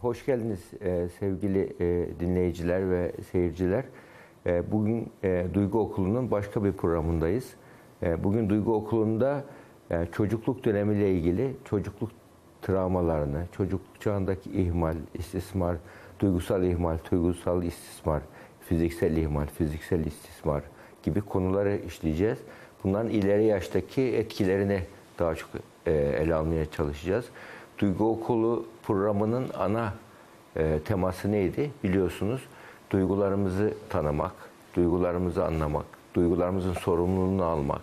hoş geldiniz e, sevgili e, dinleyiciler ve seyirciler. E, bugün Duygu Okulu'nun başka bir programındayız. Bugün Duygu Okulu'nda çocukluk dönemiyle ilgili çocukluk travmalarını, çocukluk çağındaki ihmal, istismar, duygusal ihmal, duygusal istismar, fiziksel ihmal, fiziksel istismar gibi konuları işleyeceğiz. Bunların ileri yaştaki etkilerini daha çok ele almaya çalışacağız. Duygu Okulu programının ana e, teması neydi? Biliyorsunuz duygularımızı tanımak, duygularımızı anlamak, duygularımızın sorumluluğunu almak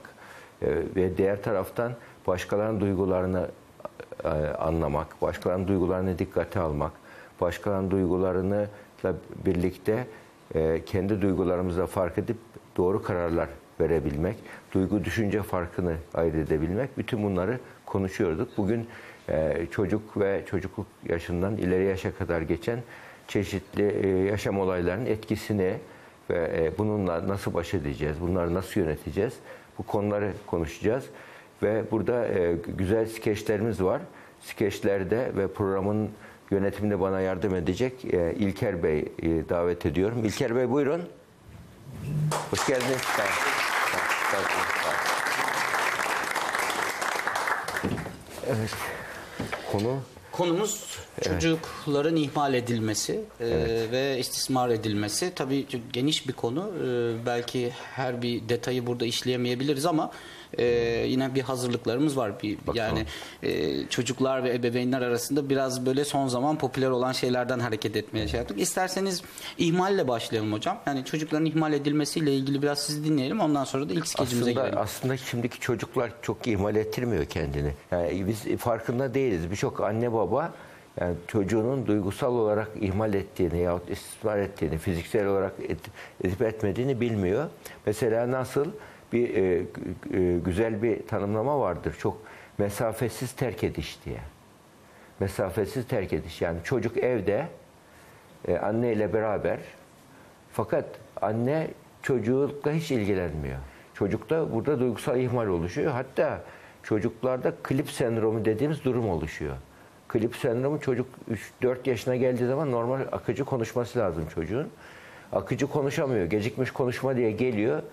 e, ve diğer taraftan başkalarının duygularını e, anlamak, başkalarının duygularını dikkate almak, başkalarının duygularıyla birlikte e, kendi duygularımızla fark edip doğru kararlar verebilmek, duygu düşünce farkını ayırt edebilmek, bütün bunları konuşuyorduk. Bugün çocuk ve çocukluk yaşından ileri yaşa kadar geçen çeşitli e, yaşam olaylarının etkisini ve e, bununla nasıl baş edeceğiz, bunları nasıl yöneteceğiz, bu konuları konuşacağız. Ve burada e, güzel skeçlerimiz var. Skeçlerde ve programın yönetiminde bana yardım edecek İlker Bey davet ediyorum. İlker Bey buyurun. Hoş geldiniz. Evet. Konu Konumuz çocukların ihmal edilmesi e, ve istismar edilmesi. Tabii geniş bir konu. E, belki her bir detayı burada işleyemeyebiliriz ama e, yine bir hazırlıklarımız var. Bir, yani e, çocuklar ve ebeveynler arasında biraz böyle son zaman popüler olan şeylerden hareket etmeye şey yaptık. İsterseniz ihmalle başlayalım hocam. Yani çocukların ihmal edilmesiyle ilgili biraz sizi dinleyelim. Ondan sonra da ilk skecimize aslında, girelim. aslında şimdiki çocuklar çok ihmal ettirmiyor kendini. Yani biz farkında değiliz. Birçok anne baba yani çocuğunun duygusal olarak ihmal ettiğini yahut istismar ettiğini, fiziksel olarak et, edip etmediğini bilmiyor. Mesela nasıl bir e, e, güzel bir tanımlama vardır. Çok mesafesiz terk ediş diye. Mesafesiz terk ediş. Yani çocuk evde e, anne ile beraber fakat anne çocukla hiç ilgilenmiyor. Çocukta burada duygusal ihmal oluşuyor. Hatta çocuklarda klip sendromu dediğimiz durum oluşuyor. Klip sendromu çocuk 3-4 yaşına geldiği zaman normal akıcı konuşması lazım çocuğun. Akıcı konuşamıyor. Gecikmiş konuşma diye geliyor.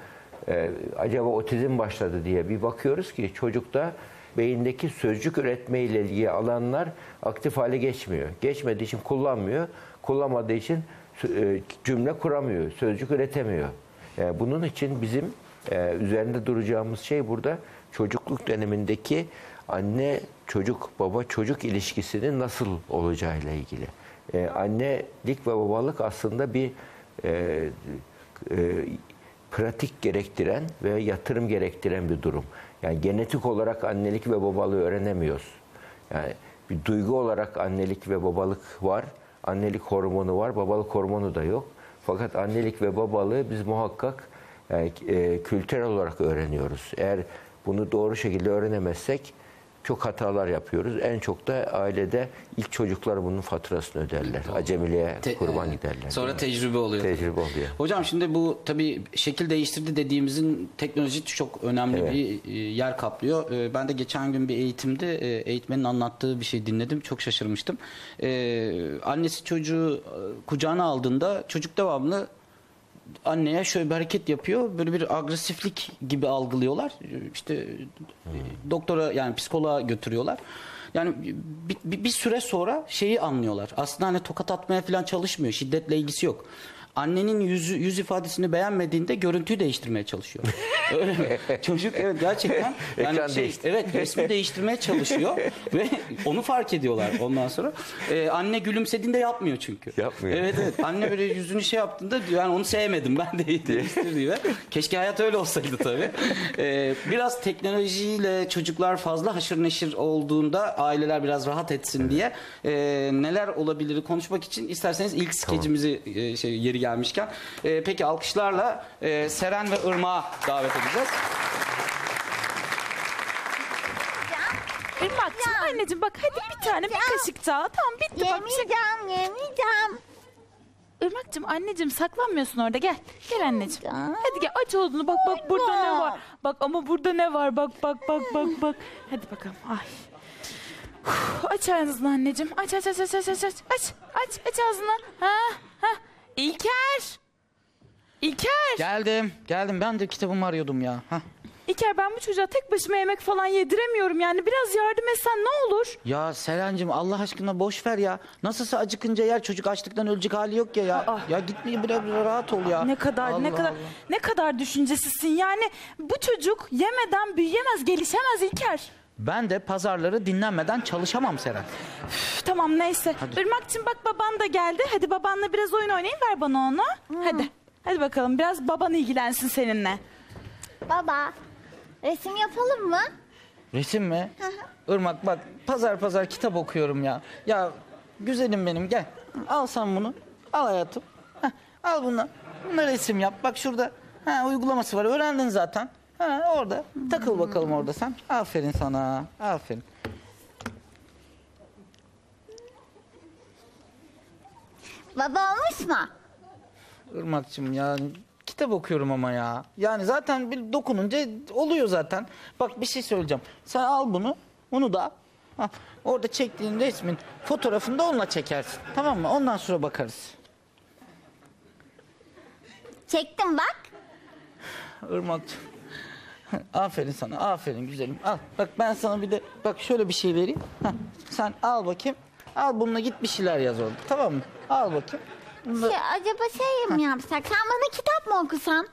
Ee, acaba otizm başladı diye bir bakıyoruz ki çocukta beyindeki sözcük üretme ile ilgili alanlar aktif hale geçmiyor. Geçmediği için kullanmıyor. Kullanmadığı için e, cümle kuramıyor. Sözcük üretemiyor. Yani bunun için bizim e, üzerinde duracağımız şey burada çocukluk dönemindeki anne çocuk baba çocuk ilişkisinin nasıl olacağıyla ilgili. E, annelik ve babalık aslında bir e, e, pratik gerektiren ve yatırım gerektiren bir durum. Yani genetik olarak annelik ve babalığı öğrenemiyoruz. Yani bir duygu olarak annelik ve babalık var. Annelik hormonu var, babalık hormonu da yok. Fakat annelik ve babalığı biz muhakkak yani, e, kültürel olarak öğreniyoruz. Eğer bunu doğru şekilde öğrenemezsek çok hatalar yapıyoruz. En çok da ailede ilk çocuklar bunun faturasını öderler. Acemiliğe Te- kurban evet. giderler. Sonra tecrübe oluyor. Tecrübe oluyor. Hocam şimdi bu tabii şekil değiştirdi dediğimizin teknoloji çok önemli Evet. bir e, yer kaplıyor. E, Ben de geçen gün bir eğitimde e, eğitmenin anlattığı bir şey dinledim. Çok şaşırmıştım. E, Annesi çocuğu e, kucağına aldığında çocuk devamlı anneye şöyle bir hareket yapıyor. Böyle bir agresiflik gibi algılıyorlar. İşte e, doktora yani psikoloğa götürüyorlar. Yani bir, bir, bir süre sonra şeyi anlıyorlar. Aslında hani tokat atmaya falan çalışmıyor. Şiddetle ilgisi yok. Annenin yüzü, yüz ifadesini beğenmediğinde görüntüyü değiştirmeye çalışıyor. Öyle mi? Çocuk evet gerçekten yani Ekran şey, değiştir. evet resmi değiştirmeye çalışıyor ve onu fark ediyorlar ondan sonra. Ee, anne gülümsediğinde yapmıyor çünkü. Yapmıyor. Evet evet. Anne böyle yüzünü şey yaptığında yani onu sevmedim ben de değiştir diyor. Keşke hayat öyle olsaydı tabii. Ee, biraz teknolojiyle çocuklar fazla haşır neşir olduğunda aileler biraz rahat etsin diye e, neler olabilir konuşmak için isterseniz ilk skecimizi e, şey yeri gelmişken. E, peki alkışlarla e, Seren ve Irmak'ı davet yapacağız. Benim anneciğim bak hadi bir tane bir kaşık daha. Tamam bitti bak. bir şey- Yemeyeceğim, yemeyeceğim. Irmak'cığım anneciğim saklanmıyorsun orada gel. Gel anneciğim. Hadi gel aç olduğunu bak bak burada ne var. Bak ama burada ne var bak bak bak bak bak. Hadi bakalım ay. Uf, Aç ağzını anneciğim. Aç aç aç aç aç aç aç. Aç aç, aç ağzını. Ha ha. İlker. İlker. Geldim. Geldim. Ben de kitabımı arıyordum ya. Hah. İlker ben bu çocuğa tek başıma yemek falan yediremiyorum yani. Biraz yardım etsen ne olur? Ya Selen'cim Allah aşkına boş ver ya. Nasılsa acıkınca yer çocuk açlıktan ölecek hali yok ya ya. Aa. Ya gitmeyi biraz, rahat ol ya. Ne kadar ne Allah kadar Allah. ne kadar düşüncesizsin yani. Bu çocuk yemeden büyüyemez, gelişemez İlker. Ben de pazarları dinlenmeden çalışamam Seren. Üf, tamam neyse. Irmak'cığım bak baban da geldi. Hadi babanla biraz oyun oynayın ver bana onu. Hadi. Hadi bakalım biraz baban ilgilensin seninle. Baba, resim yapalım mı? Resim mi? Irmak bak pazar pazar kitap okuyorum ya. Ya güzelim benim gel. Al sen bunu. Al hayatım. Heh, al bunu. Bunlar resim yap. Bak şurada ha, uygulaması var. Öğrendin zaten. Ha, orada. Takıl bakalım orada sen. Aferin sana. Aferin. Baba olmuş mu? Irmak'cığım ya kitap okuyorum ama ya. Yani zaten bir dokununca oluyor zaten. Bak bir şey söyleyeceğim. Sen al bunu. Bunu da al. Ha, orada çektiğin resmin fotoğrafını da onunla çekersin. Tamam mı? Ondan sonra bakarız. Çektim bak. Irmak'cığım. Aferin sana. Aferin güzelim. Al. Bak ben sana bir de bak şöyle bir şey vereyim. Hah, sen al bakayım. Al bununla git bir şeyler yaz orada. Tamam mı? Al bakayım. Şey, acaba şey mi yapsak? Sen bana kitap mı okusan?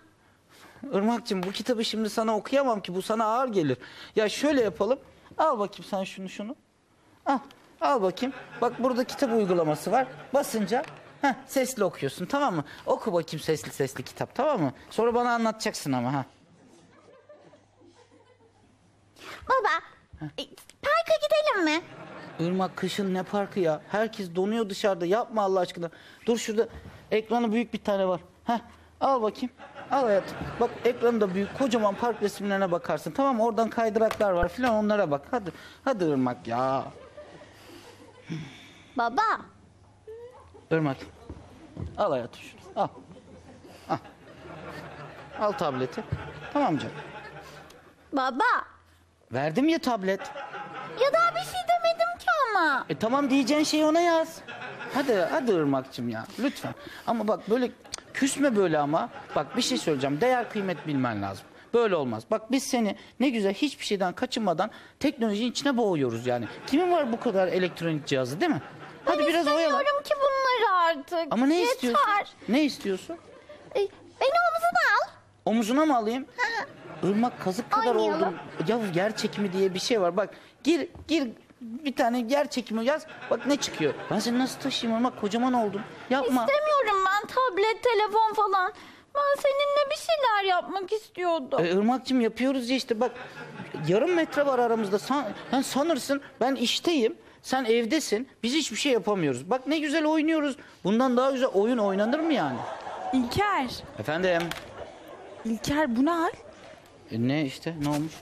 Irmak'cığım bu kitabı şimdi sana okuyamam ki bu sana ağır gelir. Ya şöyle yapalım. Al bakayım sen şunu şunu. Al. Al bakayım. Bak burada kitap uygulaması var. Basınca heh, sesli okuyorsun tamam mı? Oku bakayım sesli sesli kitap tamam mı? Sonra bana anlatacaksın ama ha. Baba, e, parka gidelim mi? Irmak kışın ne parkı ya? Herkes donuyor dışarıda. Yapma Allah aşkına. Dur şurada ekranı büyük bir tane var. Heh, al bakayım. Al hayatım. Bak ekranı da büyük. Kocaman park resimlerine bakarsın. Tamam mı? Oradan kaydıraklar var filan onlara bak. Hadi. Hadi Irmak ya. Baba, Irmak. Al hayatım şunu. Al. Al. Al tableti. Tamam canım. baba. Verdim ya tablet. Ya daha bir şey ama. E tamam diyeceğin şeyi ona yaz. Hadi hadi Irmak'cığım ya lütfen. Ama bak böyle küsme böyle ama. Bak bir şey söyleyeceğim. Değer kıymet bilmen lazım. Böyle olmaz. Bak biz seni ne güzel hiçbir şeyden kaçınmadan teknolojinin içine boğuyoruz yani. Kimin var bu kadar elektronik cihazı değil mi? Hadi ben biraz oyalan. istemiyorum ki bunları artık. Ama ne Yeter. istiyorsun? Ne istiyorsun? E, beni omzuna al. Omuzuna mı alayım? Irmak kazık kadar Oynayalım. oldum. Ya yer çekimi diye bir şey var. Bak gir gir bir tane yer çekimi yaz. Bak ne çıkıyor. Ben seni nasıl taşıyayım Irmak? Kocaman oldum. Yapma. İstemiyorum ben tablet, telefon falan. Ben seninle bir şeyler yapmak istiyordum. E, Irmak'cığım yapıyoruz ya işte bak. Yarım metre var aramızda. San, sen sanırsın ben işteyim. Sen evdesin. Biz hiçbir şey yapamıyoruz. Bak ne güzel oynuyoruz. Bundan daha güzel oyun oynanır mı yani? İlker. Efendim. İlker bu ne hal? E, ne işte ne olmuş?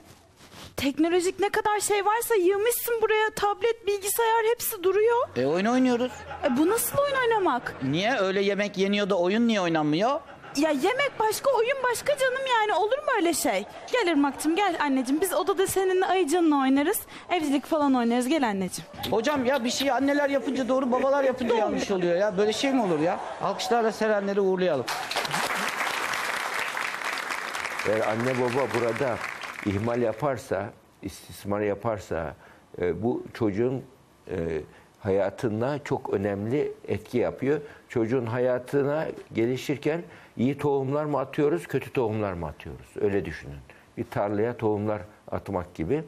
Teknolojik ne kadar şey varsa yığmışsın buraya. Tablet, bilgisayar hepsi duruyor. E oyun oynuyoruz. E, bu nasıl oyun oynamak? Niye öyle yemek yeniyor da oyun niye oynanmıyor? Ya yemek başka, oyun başka canım yani. Olur mu öyle şey? Gel Irmak'cığım gel anneciğim. Biz odada seninle ayıcanla oynarız. Evcilik falan oynarız. Gel anneciğim. Hocam ya bir şeyi anneler yapınca doğru babalar yapınca yanlış oluyor ya. Böyle şey mi olur ya? Alkışlarla serenleri uğurlayalım. Eğer anne baba burada ihmal yaparsa, istismar yaparsa e, bu çocuğun e, hayatına çok önemli etki yapıyor. Çocuğun hayatına gelişirken iyi tohumlar mı atıyoruz, kötü tohumlar mı atıyoruz? Öyle düşünün. Bir tarlaya tohumlar atmak gibi.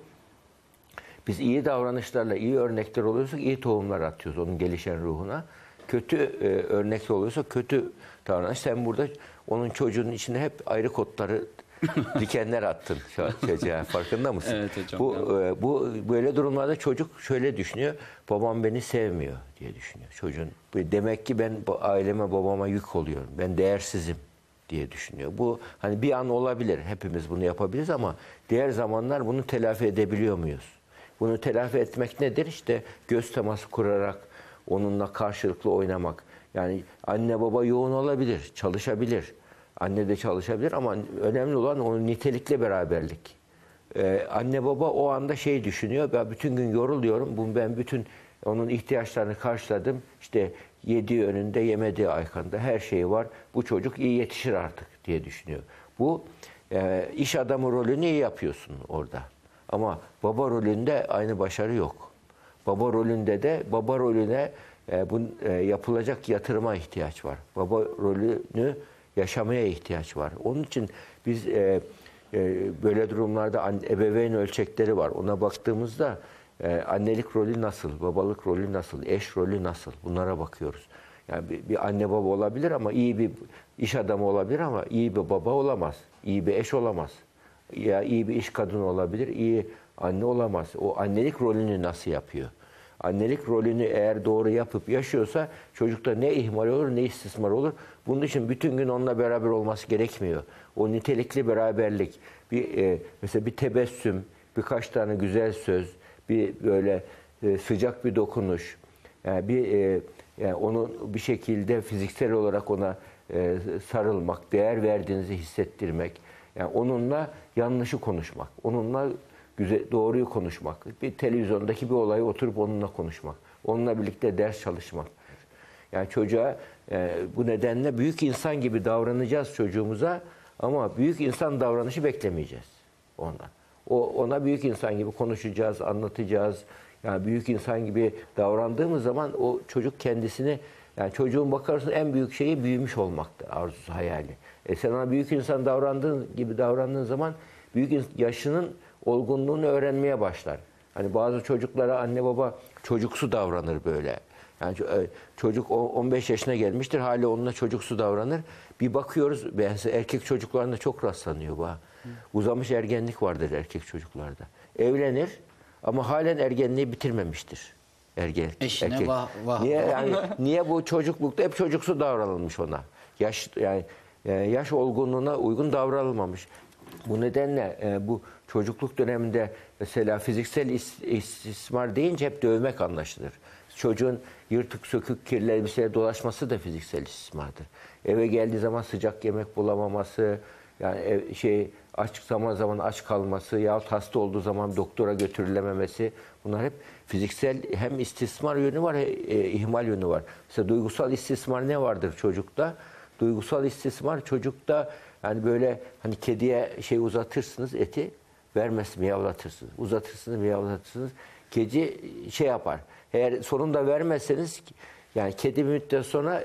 Biz iyi davranışlarla, iyi örnekler oluyorsak iyi tohumlar atıyoruz onun gelişen ruhuna. Kötü e, örnek oluyorsa kötü davranış. Sen burada onun çocuğunun içine hep ayrı kodları dikenler attın şu an çocuğa. Farkında mısın? Evet hocam, Bu, e, bu böyle durumlarda çocuk şöyle düşünüyor. Babam beni sevmiyor diye düşünüyor. Çocuğun demek ki ben aileme babama yük oluyorum. Ben değersizim diye düşünüyor. Bu hani bir an olabilir. Hepimiz bunu yapabiliriz ama diğer zamanlar bunu telafi edebiliyor muyuz? Bunu telafi etmek nedir? İşte göz teması kurarak onunla karşılıklı oynamak. Yani anne baba yoğun olabilir, çalışabilir. Anne de çalışabilir ama önemli olan onun nitelikli beraberlik. e, anne baba o anda şey düşünüyor. Ben bütün gün yoruluyorum. Bu ben bütün onun ihtiyaçlarını karşıladım. İşte yediği önünde, yemediği arkanda her şeyi var. Bu çocuk iyi yetişir artık diye düşünüyor. Bu e, iş adamı rolünü iyi yapıyorsun orada. Ama baba rolünde aynı başarı yok. Baba rolünde de baba rolüne e, bu e, yapılacak yatırıma ihtiyaç var. Baba rolünü yaşamaya ihtiyaç var. Onun için biz e, e, böyle durumlarda ebeveyn ölçekleri var. Ona baktığımızda e, annelik rolü nasıl, babalık rolü nasıl, eş rolü nasıl bunlara bakıyoruz. Yani bir, bir anne baba olabilir ama iyi bir iş adamı olabilir ama iyi bir baba olamaz. iyi bir eş olamaz. Ya iyi bir iş kadını olabilir, iyi anne olamaz. O annelik rolünü nasıl yapıyor? Annelik rolünü eğer doğru yapıp yaşıyorsa çocukta ne ihmal olur ne istismar olur. Bunun için bütün gün onunla beraber olması gerekmiyor. O nitelikli beraberlik, bir e, mesela bir tebessüm, birkaç tane güzel söz, bir böyle e, sıcak bir dokunuş, yani bir e, yani onu bir şekilde fiziksel olarak ona e, sarılmak, değer verdiğinizi hissettirmek, yani onunla yanlışı konuşmak, onunla güzel, doğruyu konuşmak, bir televizyondaki bir olayı oturup onunla konuşmak, onunla birlikte ders çalışmak. Yani çocuğa e, bu nedenle büyük insan gibi davranacağız çocuğumuza ama büyük insan davranışı beklemeyeceğiz ondan. O ona büyük insan gibi konuşacağız, anlatacağız. Yani büyük insan gibi davrandığımız zaman o çocuk kendisini yani çocuğun bakarsın en büyük şeyi büyümüş olmaktır arzusu, hayali. E sen ona büyük insan davrandığın gibi davrandığın zaman büyük yaşının olgunluğunu öğrenmeye başlar. Hani bazı çocuklara anne baba çocuksu davranır böyle. Yani e, çocuk o- 15 yaşına gelmiştir hali onunla çocuksu davranır. Bir bakıyoruz ben erkek çocuklarında çok rastlanıyor bu. Uzamış ergenlik vardır erkek çocuklarda. Evlenir ama halen ergenliği bitirmemiştir. Ergen, Eşine erkek. vah vah. Niye yani niye bu çocuklukta hep çocuksu davranılmış ona? Yaş yani e, yaş olgunluğuna uygun davranılmamış. Bu nedenle e, bu çocukluk döneminde mesela fiziksel is- istismar deyince hep dövmek anlaşılır. Çocuğun yırtık sökük kirli elbiseyle dolaşması da fiziksel istismardır. Eve geldiği zaman sıcak yemek bulamaması, yani ev- şey aç zaman zaman aç kalması yahut hasta olduğu zaman doktora götürülememesi bunlar hep fiziksel hem istismar yönü var, e, e, ihmal yönü var. Mesela duygusal istismar ne vardır çocukta? Duygusal istismar çocukta yani böyle hani kediye şey uzatırsınız eti vermez miyavlatırsınız. Uzatırsınız miyavlatırsınız. Kedi şey yapar. Eğer sonunda vermezseniz yani kedi bir müddet sonra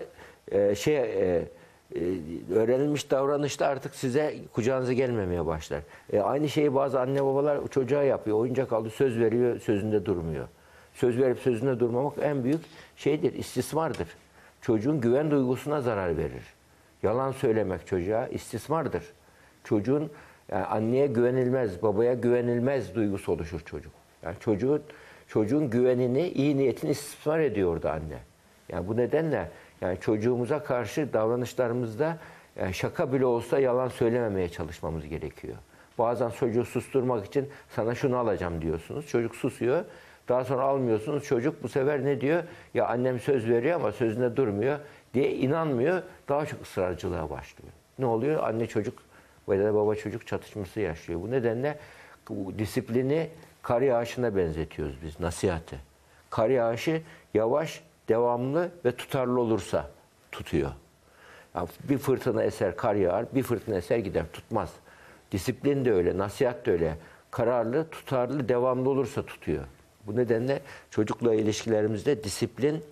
e, şey e, e, öğrenilmiş davranışta artık size kucağınıza gelmemeye başlar. E, aynı şeyi bazı anne babalar çocuğa yapıyor. Oyuncak aldı söz veriyor sözünde durmuyor. Söz verip sözünde durmamak en büyük şeydir, istismardır. Çocuğun güven duygusuna zarar verir. Yalan söylemek çocuğa istismardır. Çocuğun yani anneye güvenilmez, babaya güvenilmez duygusu oluşur çocuk. Yani çocuğun çocuğun güvenini, iyi niyetini istismar ediyor orada anne. Yani bu nedenle yani çocuğumuza karşı davranışlarımızda yani şaka bile olsa yalan söylememeye çalışmamız gerekiyor. Bazen çocuğu susturmak için sana şunu alacağım diyorsunuz. Çocuk susuyor. Daha sonra almıyorsunuz. Çocuk bu sefer ne diyor? Ya annem söz veriyor ama sözünde durmuyor diye inanmıyor. Daha çok ısrarcılığa başlıyor. Ne oluyor? Anne çocuk ya da baba çocuk çatışması yaşıyor. Bu nedenle bu disiplini kar yağışına benzetiyoruz biz nasihati. Kar yağışı yavaş, devamlı ve tutarlı olursa tutuyor. Yani bir fırtına eser kar yağar, bir fırtına eser gider tutmaz. Disiplin de öyle, nasihat de öyle. Kararlı, tutarlı, devamlı olursa tutuyor. Bu nedenle çocukla ilişkilerimizde disiplin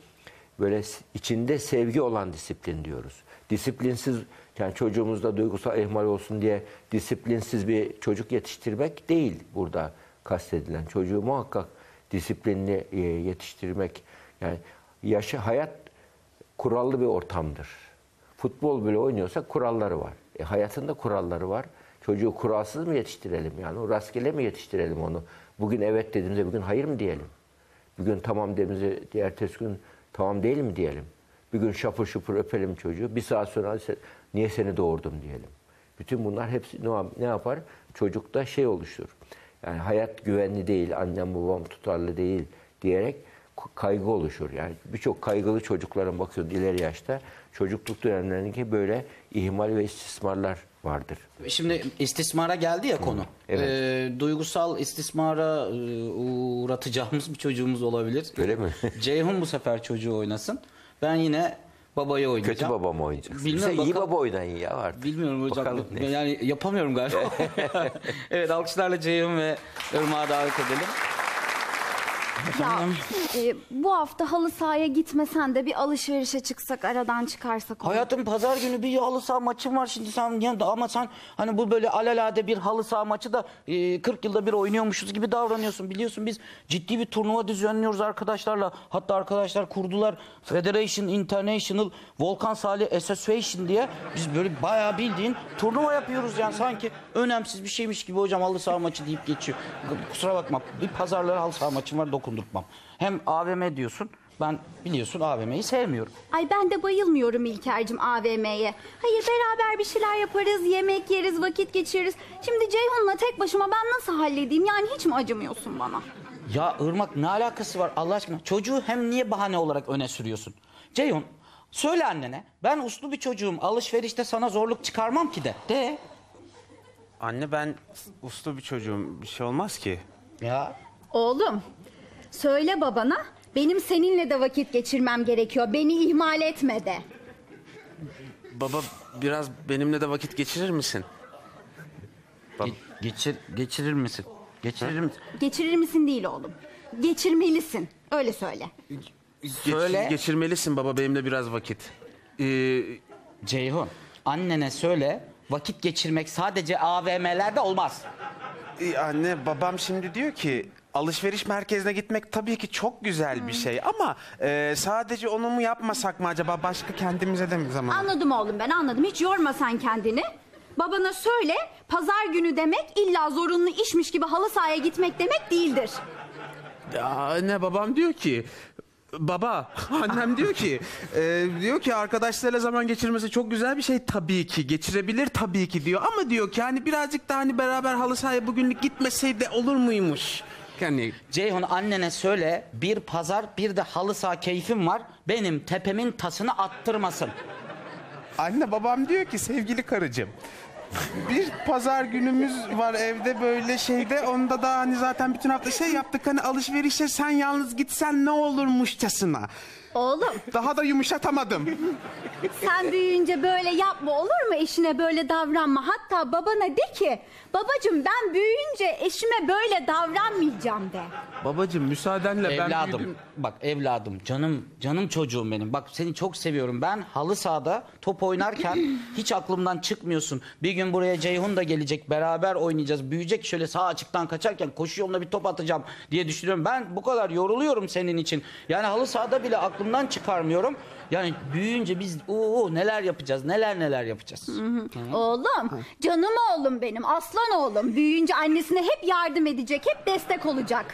böyle içinde sevgi olan disiplin diyoruz. Disiplinsiz yani çocuğumuzda duygusal ihmal olsun diye disiplinsiz bir çocuk yetiştirmek değil burada kastedilen. Çocuğu muhakkak disiplinli e, yetiştirmek yani yaşı hayat kurallı bir ortamdır. Futbol bile oynuyorsak kuralları var. E, hayatında kuralları var. Çocuğu kuralsız mı yetiştirelim? Yani rastgele mi yetiştirelim onu? Bugün evet dediğimizde bugün hayır mı diyelim? Bugün tamam dediğimizde ertesi gün tamam değil mi diyelim? Bir gün şapır şupur öpelim çocuğu. Bir saat sonra "Se- niye seni doğurdum diyelim. Bütün bunlar hepsi ne yap- ne yapar? Çocukta şey oluşturur. Yani hayat güvenli değil, annem babam tutarlı değil diyerek kaygı oluşur. Yani birçok kaygılı çocukların bakıyoruz ileri yaşta çocukluk dönemlerindeki böyle ihmal ve istismarlar vardır. Şimdi istismara geldi ya konu. evet. Ee, duygusal istismara e, uğratacağımız bir çocuğumuz olabilir. Öyle mi? Ceyhun bu sefer çocuğu oynasın. Ben yine babayı oynayacağım. Kötü baba mı oynayacaksın? Bilmiyorum, Bize iyi baba oynayın ya artık. Bilmiyorum hocam. Bakalım ne? Yani yapamıyorum galiba. evet alkışlarla Ceyhun ve Irmak'ı davet edelim. Ya e, bu hafta halı sahaya gitmesen de bir alışverişe çıksak aradan çıkarsak olur. Hayatım pazar günü bir halı saha maçım var şimdi sen ya da ama sen hani bu böyle alelade bir halı saha maçı da e, 40 yılda bir oynuyormuşuz gibi davranıyorsun. Biliyorsun biz ciddi bir turnuva düzenliyoruz arkadaşlarla. Hatta arkadaşlar kurdular Federation International Volkan Salih Association diye. Biz böyle bayağı bildiğin turnuva yapıyoruz yani sanki önemsiz bir şeymiş gibi hocam halı saha maçı deyip geçiyor. Kusura bakma bir pazarlara halı saha maçım var dokundurtmam. Hem AVM diyorsun ben biliyorsun AVM'yi sevmiyorum. Ay ben de bayılmıyorum İlker'cim AVM'ye. Hayır beraber bir şeyler yaparız, yemek yeriz, vakit geçiririz. Şimdi Ceyhun'la tek başıma ben nasıl halledeyim? Yani hiç mi acımıyorsun bana? Ya Irmak ne alakası var Allah aşkına? Çocuğu hem niye bahane olarak öne sürüyorsun? Ceyhun söyle annene ben uslu bir çocuğum alışverişte sana zorluk çıkarmam ki de. De. Anne ben uslu bir çocuğum. Bir şey olmaz ki. Ya Oğlum, söyle babana benim seninle de vakit geçirmem gerekiyor. Beni ihmal etme de. Baba biraz benimle de vakit geçirir misin? Bab- ge- geçir geçirir misin? Geçirir misin? Geçirir misin değil oğlum. Geçirmelisin. Öyle söyle. Geç- Söyle. geçirmelisin baba benimle biraz vakit. Ee, Ceyhun annene söyle vakit geçirmek sadece AVM'lerde olmaz. e, anne babam şimdi diyor ki alışveriş merkezine gitmek tabii ki çok güzel bir şey ama e, sadece onu mu yapmasak mı acaba başka kendimize de mi zaman? Anladım oğlum ben anladım. Hiç yorma sen kendini. Babana söyle pazar günü demek illa zorunlu işmiş gibi halı sahaya gitmek demek değildir. Ya anne babam diyor ki baba annem diyor ki e, diyor ki arkadaşlarıyla zaman geçirmesi çok güzel bir şey tabii ki geçirebilir tabii ki diyor ama diyor ki hani birazcık da hani beraber halı sahaya bugünlük gitmeseydi olur muymuş? Yani Ceyhun annene söyle bir pazar bir de halı saha keyfim var. Benim tepemin tasını attırmasın. anne babam diyor ki sevgili karıcığım bir pazar günümüz var evde böyle şeyde onda da hani zaten bütün hafta şey yaptık hani alışverişe sen yalnız gitsen ne olurmuşçasına. Oğlum Daha da yumuşatamadım. sen büyüyünce böyle yapma olur mu eşine böyle davranma. Hatta babana de ki babacığım ben büyüyünce eşime böyle davranmayacağım de. Babacığım müsaadenle ben evladım büyüdüm. bak evladım canım canım çocuğum benim bak seni çok seviyorum ben halı sahada top oynarken hiç aklımdan çıkmıyorsun bir gün buraya Ceyhun da gelecek beraber oynayacağız büyüyecek şöyle sağ açıktan kaçarken koşu yoluna bir top atacağım diye düşünüyorum ben bu kadar yoruluyorum senin için yani halı sahada bile aklımdan çıkarmıyorum yani büyüyünce biz oo neler yapacağız neler neler yapacağız Oğlum canım oğlum benim aslan oğlum. Büyüyünce annesine hep yardım edecek hep destek olacak.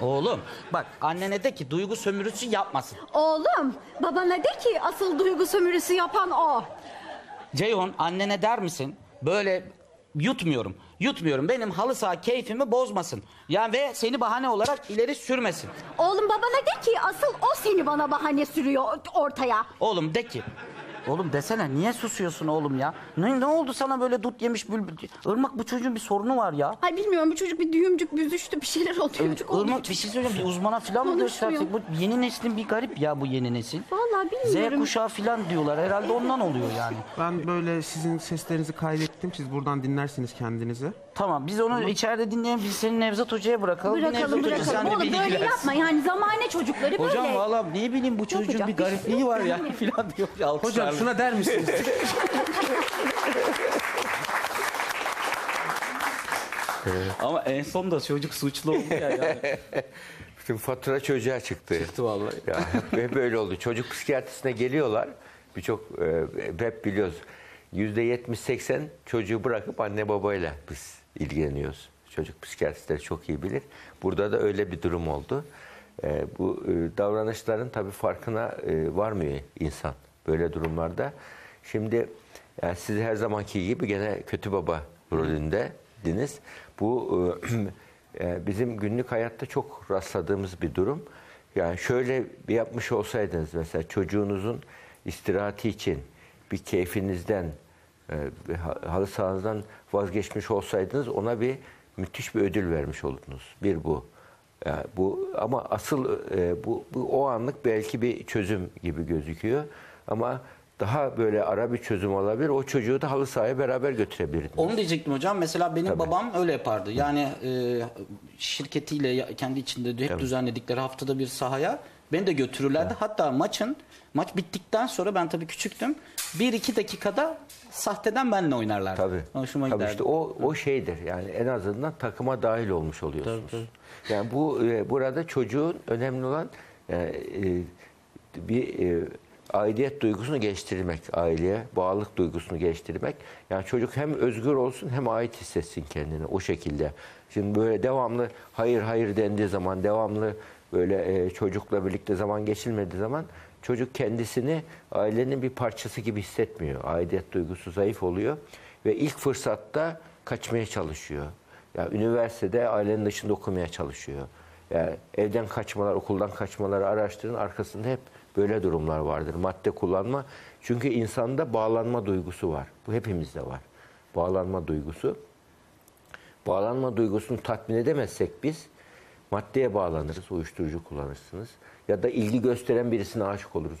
oğlum bak annene de ki duygu sömürüsü yapmasın Oğlum babana de ki asıl duygu sömürüsü yapan o. Ceyhun annene der misin? Böyle yutmuyorum. Yutmuyorum. Benim halı saha keyfimi bozmasın. Yani ve seni bahane olarak ileri sürmesin. Oğlum babana de ki asıl o seni bana bahane sürüyor ortaya. Oğlum de ki. Oğlum desene niye susuyorsun oğlum ya? Ne, ne oldu sana böyle dut yemiş bülbül? Irmak bu çocuğun bir sorunu var ya. Ay bilmiyorum bu çocuk bir düğümcük büzüştü bir şeyler oldu. Düğümcük oldu. Irmak bir şey söyleyeceğim. Bir uzmana falan mı Konuşmuyor. göstersek? Bu yeni neslin bir garip ya bu yeni nesil. Vallahi Z bilmiyorum. kuşağı falan diyorlar. Herhalde ondan oluyor yani. Ben böyle sizin seslerinizi kaydettim. Siz buradan dinlersiniz kendinizi. Tamam biz onu içeride dinleyelim. Biz seni Nevzat Hoca'ya bırakalım. Bırakalım Nevzat Hoca bırakalım. seninle Oğlum böyle ilgilensin. yapma yani zamane çocukları Hocam böyle. valla ne bileyim bu çocuğun Yapacak bir bir şey garipliği var ya filan diyor. Hocam. Şuna der misiniz? Ama en son da çocuk suçlu oldu ya. Yani. Bütün fatura çocuğa çıktı. Çıktı vallahi. Ya hep, hep böyle oldu. Çocuk psikiyatrisine geliyorlar. Birçok e, hep biliyoruz. Yüzde yetmiş seksen çocuğu bırakıp anne babayla biz ilgileniyoruz. Çocuk psikiyatristleri çok iyi bilir. Burada da öyle bir durum oldu. E, bu e, davranışların tabii farkına e, varmıyor insan böyle durumlarda. Şimdi yani siz her zamanki gibi gene kötü baba rolündediniz. Bu e, e, bizim günlük hayatta çok rastladığımız bir durum. Yani şöyle bir yapmış olsaydınız mesela çocuğunuzun istirahati için bir keyfinizden e, halı sahanızdan vazgeçmiş olsaydınız ona bir müthiş bir ödül vermiş olurdunuz. Bir bu. Yani bu ama asıl e, bu, bu o anlık belki bir çözüm gibi gözüküyor. Ama daha böyle ara bir çözüm olabilir. O çocuğu da halı sahaya beraber götürebilirdiniz. Onu diyecektim hocam. Mesela benim Tabii. babam öyle yapardı. Yani e, şirketiyle kendi içinde de hep düzenledikleri haftada bir sahaya beni de götürürlerdi. Hatta maçın maç bittikten sonra ben tabii küçüktüm. 1-2 dakikada sahteden benimle oynarlardı. Tabii. Hoşuma Tabii giderdi. işte o o şeydir. Yani en azından takıma dahil olmuş oluyorsunuz. Yani bu e, burada çocuğun önemli olan e, e, bir e, aidiyet duygusunu geliştirmek, aileye bağlılık duygusunu geliştirmek. Yani çocuk hem özgür olsun hem ait hissetsin kendini o şekilde. Şimdi böyle devamlı hayır hayır dendiği zaman, devamlı böyle e, çocukla birlikte zaman geçilmediği zaman çocuk kendisini ailenin bir parçası gibi hissetmiyor. Aidiyet duygusu zayıf oluyor ve ilk fırsatta kaçmaya çalışıyor. Yani üniversitede ailenin dışında okumaya çalışıyor. Yani evden kaçmalar, okuldan kaçmaları araştırın. Arkasında hep böyle durumlar vardır. Madde kullanma. Çünkü insanda bağlanma duygusu var. Bu hepimizde var. Bağlanma duygusu. Bağlanma duygusunu tatmin edemezsek biz maddeye bağlanırız, uyuşturucu kullanırsınız. Ya da ilgi gösteren birisine aşık oluruz,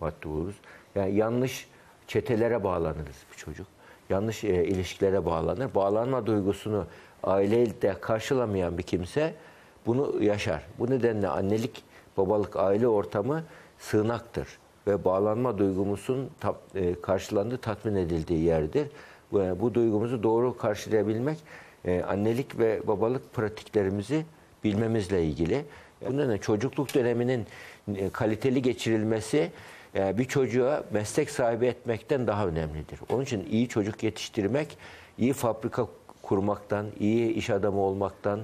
madde oluruz. Yani yanlış çetelere bağlanırız bir çocuk. Yanlış e, ilişkilere bağlanır. Bağlanma duygusunu aileyle karşılamayan bir kimse bunu yaşar. Bu nedenle annelik, babalık, aile ortamı sığınaktır. Ve bağlanma duygumuzun e, karşılandığı, tatmin edildiği yerdir. Bu, duygumuzu doğru karşılayabilmek e, annelik ve babalık pratiklerimizi bilmemizle ilgili. Bu nedenle çocukluk döneminin e, kaliteli geçirilmesi bir çocuğa meslek sahibi etmekten daha önemlidir. Onun için iyi çocuk yetiştirmek, iyi fabrika kurmaktan, iyi iş adamı olmaktan,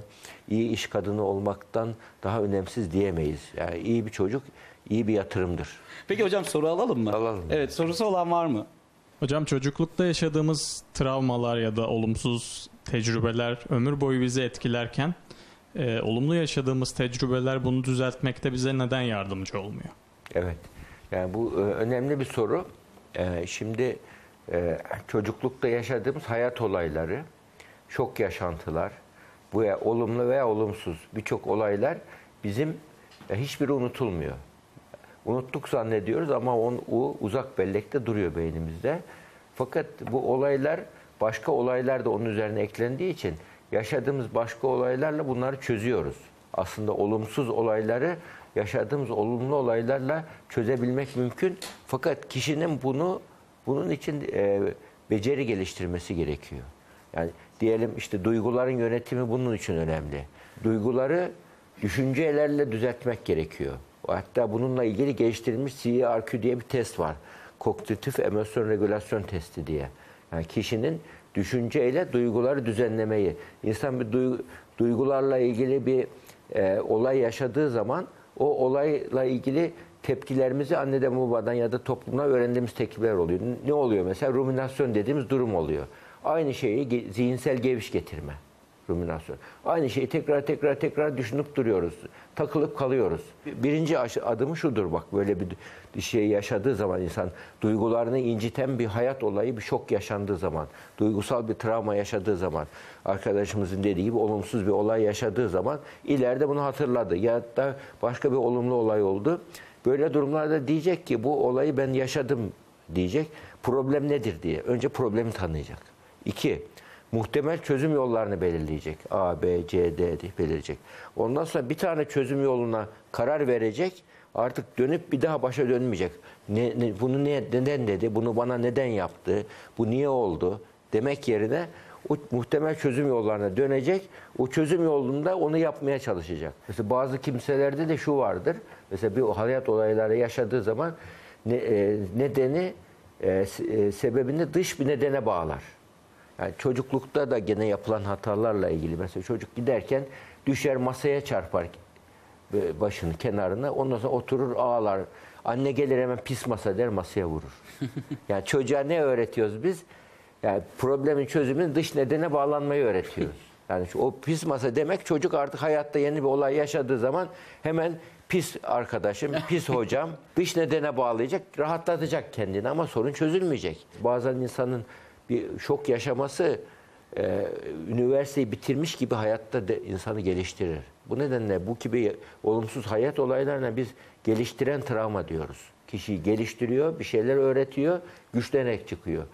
iyi iş kadını olmaktan daha önemsiz diyemeyiz. Yani iyi bir çocuk iyi bir yatırımdır. Peki hocam soru alalım mı? Alalım. Evet sorusu olan var mı? Hocam çocuklukta yaşadığımız travmalar ya da olumsuz tecrübeler ömür boyu bizi etkilerken e, olumlu yaşadığımız tecrübeler bunu düzeltmekte bize neden yardımcı olmuyor? Evet. Yani bu e, önemli bir soru. E, şimdi e, çocuklukta yaşadığımız hayat olayları, şok yaşantılar, bu ya olumlu veya olumsuz birçok olaylar bizim e, hiçbiri unutulmuyor. Unuttuk zannediyoruz ama on, o uzak bellekte duruyor beynimizde. Fakat bu olaylar başka olaylar da onun üzerine eklendiği için yaşadığımız başka olaylarla bunları çözüyoruz. Aslında olumsuz olayları yaşadığımız olumlu olaylarla çözebilmek mümkün. Fakat kişinin bunu bunun için e, beceri geliştirmesi gerekiyor. Yani diyelim işte duyguların yönetimi bunun için önemli. Duyguları düşüncelerle düzeltmek gerekiyor. Hatta bununla ilgili geliştirilmiş CRQ diye bir test var. Kognitif emosyon regülasyon testi diye. Yani kişinin düşünceyle duyguları düzenlemeyi. İnsan bir duygu- duygularla ilgili bir e, olay yaşadığı zaman o olayla ilgili tepkilerimizi anneden babadan ya da toplumdan öğrendiğimiz tepkiler oluyor. Ne oluyor mesela? Ruminasyon dediğimiz durum oluyor. Aynı şeyi zihinsel geviş getirme. Ruminasyon. Aynı şeyi tekrar tekrar tekrar düşünüp duruyoruz. Takılıp kalıyoruz. Birinci adımı şudur bak böyle bir şey yaşadığı zaman insan duygularını inciten bir hayat olayı, bir şok yaşandığı zaman, duygusal bir travma yaşadığı zaman, arkadaşımızın dediği gibi olumsuz bir olay yaşadığı zaman ileride bunu hatırladı. Ya da başka bir olumlu olay oldu. Böyle durumlarda diyecek ki bu olayı ben yaşadım diyecek. Problem nedir diye. Önce problemi tanıyacak. İki, muhtemel çözüm yollarını belirleyecek. A, B, C, D diye belirleyecek. Ondan sonra bir tane çözüm yoluna karar verecek. Artık dönüp bir daha başa dönmeyecek. Ne, ne- bunu ne, neden dedi, bunu bana neden yaptı, bu niye oldu demek yerine o muhtemel çözüm yollarına dönecek. O çözüm yolunda onu yapmaya çalışacak. Mesela bazı kimselerde de şu vardır. Mesela bir hayat olayları yaşadığı zaman ne, e, nedeni e, e, sebebini dış bir nedene bağlar. Yani çocuklukta da gene yapılan hatalarla ilgili mesela çocuk giderken düşer masaya çarpar e, başını kenarına ondan sonra oturur ağlar. Anne gelir hemen pis masa der masaya vurur. yani çocuğa ne öğretiyoruz biz? Yani problemin çözümünün dış nedene bağlanmayı öğretiyoruz. Yani o pis masa demek çocuk artık hayatta yeni bir olay yaşadığı zaman hemen pis arkadaşım, pis hocam dış nedene bağlayacak, rahatlatacak kendini ama sorun çözülmeyecek. Bazen insanın bir şok yaşaması e, üniversiteyi bitirmiş gibi hayatta de insanı geliştirir. Bu nedenle bu gibi olumsuz hayat olaylarına biz geliştiren travma diyoruz. Kişiyi geliştiriyor, bir şeyler öğretiyor, güçlenerek çıkıyor.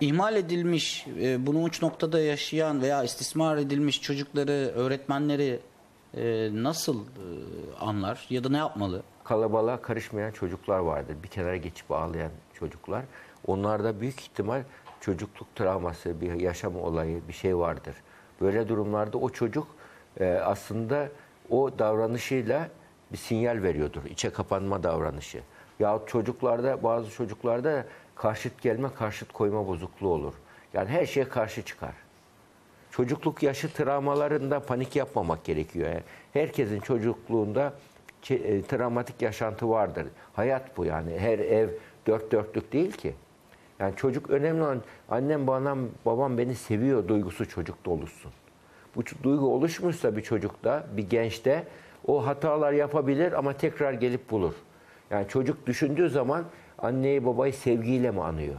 İhmal edilmiş, e, bunu uç noktada yaşayan veya istismar edilmiş çocukları, öğretmenleri e, nasıl e, anlar ya da ne yapmalı? kalabalığa karışmayan çocuklar vardır. Bir kenara geçip ağlayan çocuklar. Onlarda büyük ihtimal çocukluk travması, bir yaşam olayı, bir şey vardır. Böyle durumlarda o çocuk e, aslında o davranışıyla bir sinyal veriyordur. İçe kapanma davranışı. Yahut çocuklarda, bazı çocuklarda karşıt gelme, karşıt koyma bozukluğu olur. Yani her şeye karşı çıkar. Çocukluk yaşı travmalarında panik yapmamak gerekiyor. Yani herkesin çocukluğunda e, travmatik yaşantı vardır. Hayat bu yani. Her ev dört dörtlük değil ki. Yani çocuk önemli olan annem babam, babam beni seviyor duygusu çocukta oluşsun. Bu duygu oluşmuşsa bir çocukta, bir gençte o hatalar yapabilir ama tekrar gelip bulur. Yani çocuk düşündüğü zaman anneyi babayı sevgiyle mi anıyor?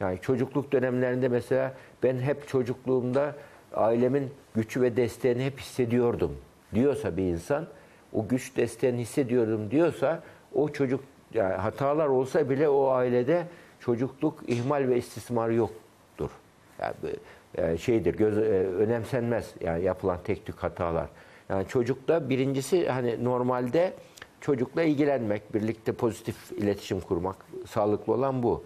Yani çocukluk dönemlerinde mesela ben hep çocukluğumda ailemin gücü ve desteğini hep hissediyordum diyorsa bir insan o güç desteğini hissediyordum diyorsa o çocuk yani hatalar olsa bile o ailede çocukluk ihmal ve istismar yoktur. Yani şeydir göz e, önemsenmez yani yapılan tek tük hatalar. Yani çocukta birincisi hani normalde çocukla ilgilenmek, birlikte pozitif iletişim kurmak, sağlıklı olan bu.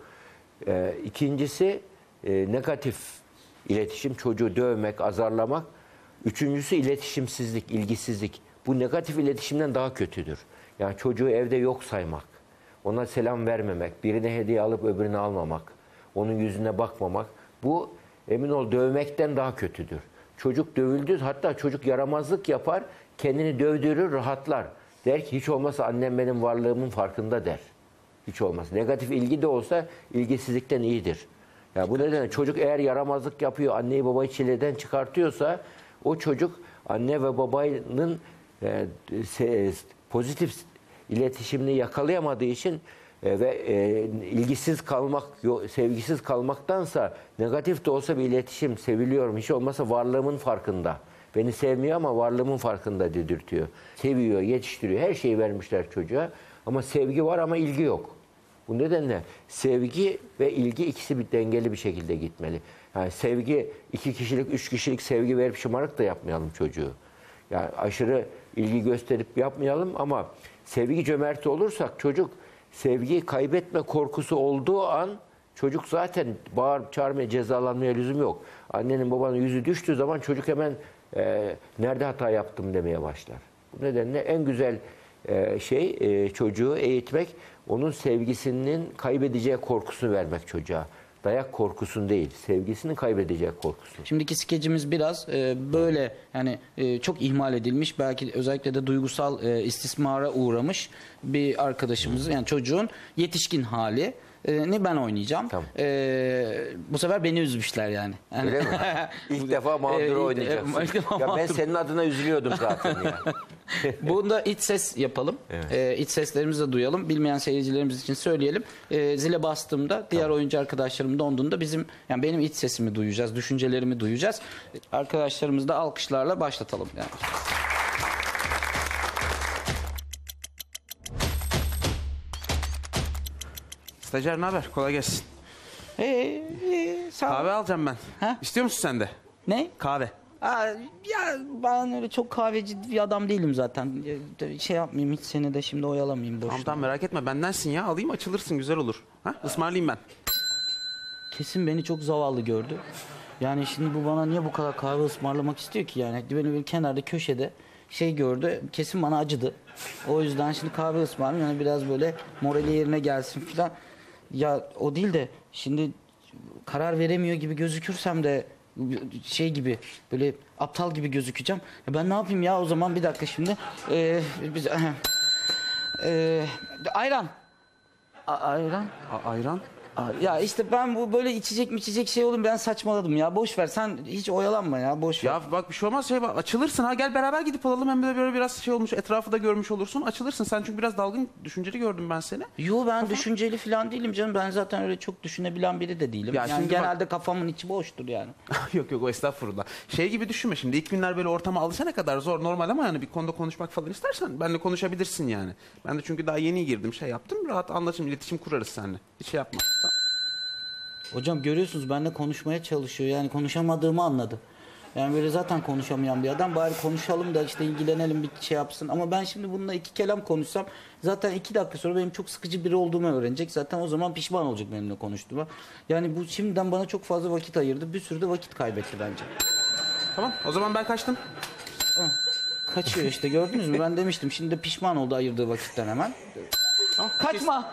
Ee, ikincisi e, negatif iletişim, çocuğu dövmek, azarlamak. Üçüncüsü iletişimsizlik, ilgisizlik. Bu negatif iletişimden daha kötüdür. Yani çocuğu evde yok saymak, ona selam vermemek, birine hediye alıp öbürüne almamak, onun yüzüne bakmamak. Bu emin ol dövmekten daha kötüdür. Çocuk dövüldü, hatta çocuk yaramazlık yapar, kendini dövdürür, rahatlar. Der ki hiç olmazsa annem benim varlığımın farkında der. Hiç olmaz. Negatif ilgi de olsa ilgisizlikten iyidir. Ya bu nedenle çocuk eğer yaramazlık yapıyor, anneyi babayı çileden çıkartıyorsa o çocuk anne ve babanın e, pozitif iletişimini yakalayamadığı için e, ve e, ilgisiz kalmak, sevgisiz kalmaktansa negatif de olsa bir iletişim seviliyorum. Hiç olmazsa varlığımın farkında. Beni sevmiyor ama varlığımın farkında dedirtiyor. Seviyor, yetiştiriyor. Her şeyi vermişler çocuğa. Ama sevgi var ama ilgi yok. Bu nedenle sevgi ve ilgi ikisi bir dengeli bir şekilde gitmeli. Yani sevgi iki kişilik, üç kişilik sevgi verip şımarık da yapmayalım çocuğu. Yani aşırı ilgi gösterip yapmayalım ama sevgi cömerti olursak çocuk sevgiyi kaybetme korkusu olduğu an çocuk zaten bağır çağırmaya cezalanmaya lüzum yok. Annenin babanın yüzü düştüğü zaman çocuk hemen e, nerede hata yaptım demeye başlar. Bu nedenle en güzel e, şey e, çocuğu eğitmek onun sevgisinin kaybedeceği korkusunu vermek çocuğa. Dayak korkusun değil, sevgisini kaybedeceği korkusunu. Şimdiki skecimiz biraz e, böyle yani e, çok ihmal edilmiş belki özellikle de duygusal e, istismara uğramış bir arkadaşımızın yani çocuğun yetişkin hali ni ben oynayacağım. Tamam. E, bu sefer beni üzmüşler yani. Yani- Öyle mi? İlk defa mağdur E, oynayacaksın. e, ilk defa ya ben mağdur. senin adına üzülüyordum zaten ya. Bunda iç ses yapalım. Ee, iç seslerimizi de duyalım. Bilmeyen seyircilerimiz için söyleyelim. Ee, zile bastığımda diğer oyuncu arkadaşlarım donduğunda bizim yani benim iç sesimi duyacağız, düşüncelerimi duyacağız. Arkadaşlarımızı da alkışlarla başlatalım yani. Stajyer ne haber? Kolay gelsin. Ee, ee, sağ ol. Kahve alacağım ben. Ha? İstiyor musun sen de? Ne? Kahve. Aa, ya ben öyle çok kahveci bir adam değilim zaten. Ya, Şey yapmayayım hiç seni de şimdi oyalamayayım boşuna. Tamam tamam merak etme bendensin ya. Alayım açılırsın güzel olur. Ha? Ismarlayayım ben. Kesin beni çok zavallı gördü. Yani şimdi bu bana niye bu kadar kahve ısmarlamak istiyor ki yani? Beni böyle kenarda köşede şey gördü. Kesin bana acıdı. O yüzden şimdi kahve ısmarlayayım. Yani biraz böyle morali yerine gelsin filan. Ya o değil de şimdi karar veremiyor gibi gözükürsem de şey gibi böyle aptal gibi gözükeceğim. Ya ben ne yapayım ya o zaman bir dakika şimdi. Ee, biz, ee, ayran. A- ayran. A- ayran. Ya işte ben bu böyle içecek mi içecek şey oğlum ben saçmaladım ya. Boş ver sen hiç oyalanma ya boş ver. Ya bak bir şey olmaz şey bak, açılırsın ha gel beraber gidip alalım hem de böyle biraz şey olmuş etrafı da görmüş olursun açılırsın sen çünkü biraz dalgın düşünceli gördüm ben seni. Yo ben düşünceli falan değilim canım. Ben zaten öyle çok düşünebilen biri de değilim. Ya yani şimdi bak- genelde kafamın içi boştur yani. yok yok o estağfurullah. Şey gibi düşünme şimdi ilk günler böyle ortama alışana kadar zor normal ama yani bir konuda konuşmak falan istersen benle konuşabilirsin yani. Ben de çünkü daha yeni girdim şey yaptım rahat anlaşım iletişim kurarız seninle. Hiç şey yapma. Hocam görüyorsunuz benimle konuşmaya çalışıyor. Yani konuşamadığımı anladı. Yani böyle zaten konuşamayan bir adam. Bari konuşalım da işte ilgilenelim bir şey yapsın. Ama ben şimdi bununla iki kelam konuşsam zaten iki dakika sonra benim çok sıkıcı biri olduğumu öğrenecek. Zaten o zaman pişman olacak benimle konuştuğuma. Yani bu şimdiden bana çok fazla vakit ayırdı. Bir sürü de vakit kaybetti bence. Tamam o zaman ben kaçtım. Kaçıyor işte gördünüz mü? Ben demiştim. Şimdi de pişman oldu ayırdığı vakitten hemen. Tamam. Kaçma.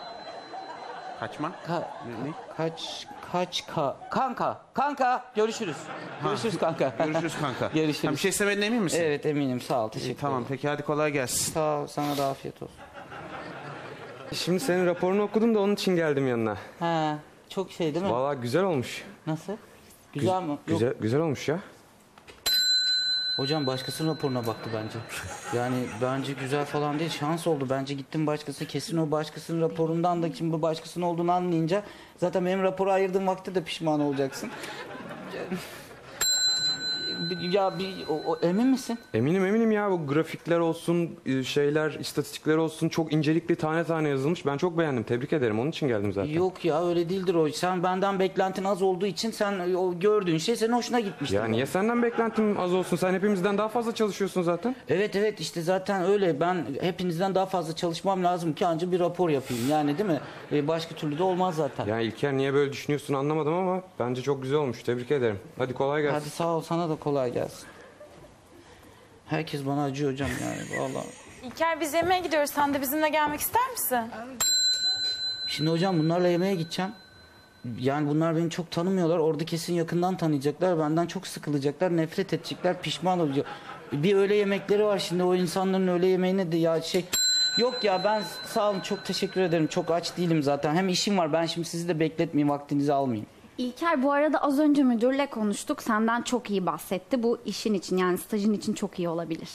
Kaçma. Ka- ne? kaç kaç ka kanka kanka görüşürüz. Görüşürüz kanka. Görüşürüz kanka. Görüşürüz. Sen bir şey istemediğine emin misin? Evet eminim sağ ol teşekkür tamam ederim. peki hadi kolay gelsin. Sağ ol sana da afiyet olsun. Şimdi senin raporunu okudum da onun için geldim yanına. Ha çok şey değil mi? Vallahi güzel olmuş. Nasıl? Güzel mi? Yok. Güzel güzel olmuş ya. Hocam başkasının raporuna baktı bence. Yani bence güzel falan değil. Şans oldu. Bence gittim başkası kesin o başkasının raporundan da kim bu başkasının olduğunu anlayınca zaten benim raporu ayırdığım vakti de pişman olacaksın. Ya bir o, o- emin misin? Eminim eminim ya bu grafikler olsun, e, şeyler, istatistikler olsun çok incelikli tane tane yazılmış. Ben çok beğendim. Tebrik ederim. Onun için geldim zaten. Yok ya öyle değildir o. Sen benden beklentin az olduğu için sen o gördüğün şey senin hoşuna gitmiştir. Ya niye senden beklentim az olsun? Sen hepimizden daha fazla çalışıyorsun zaten. Evet evet işte zaten öyle. Ben hepinizden daha fazla çalışmam lazım ki anca bir rapor yapayım. Yani değil mi? Ee, başka türlü de olmaz zaten. Yani İlker niye böyle düşünüyorsun anlamadım ama bence çok güzel olmuş. Tebrik ederim. Hadi kolay gelsin. Hadi sağ ol sana da kolay gelsin. Herkes bana acıyor hocam yani vallahi. İlker biz yemeğe gidiyoruz. Sen de bizimle gelmek ister misin? Şimdi hocam bunlarla yemeğe gideceğim. Yani bunlar beni çok tanımıyorlar. Orada kesin yakından tanıyacaklar. Benden çok sıkılacaklar. Nefret edecekler. Pişman olacak. Bir öğle yemekleri var şimdi. O insanların öğle yemeğine de ya şey... Yok ya ben sağ olun çok teşekkür ederim. Çok aç değilim zaten. Hem işim var. Ben şimdi sizi de bekletmeyeyim. Vaktinizi almayayım. İlker bu arada az önce müdürle konuştuk. Senden çok iyi bahsetti. Bu işin için yani stajın için çok iyi olabilir.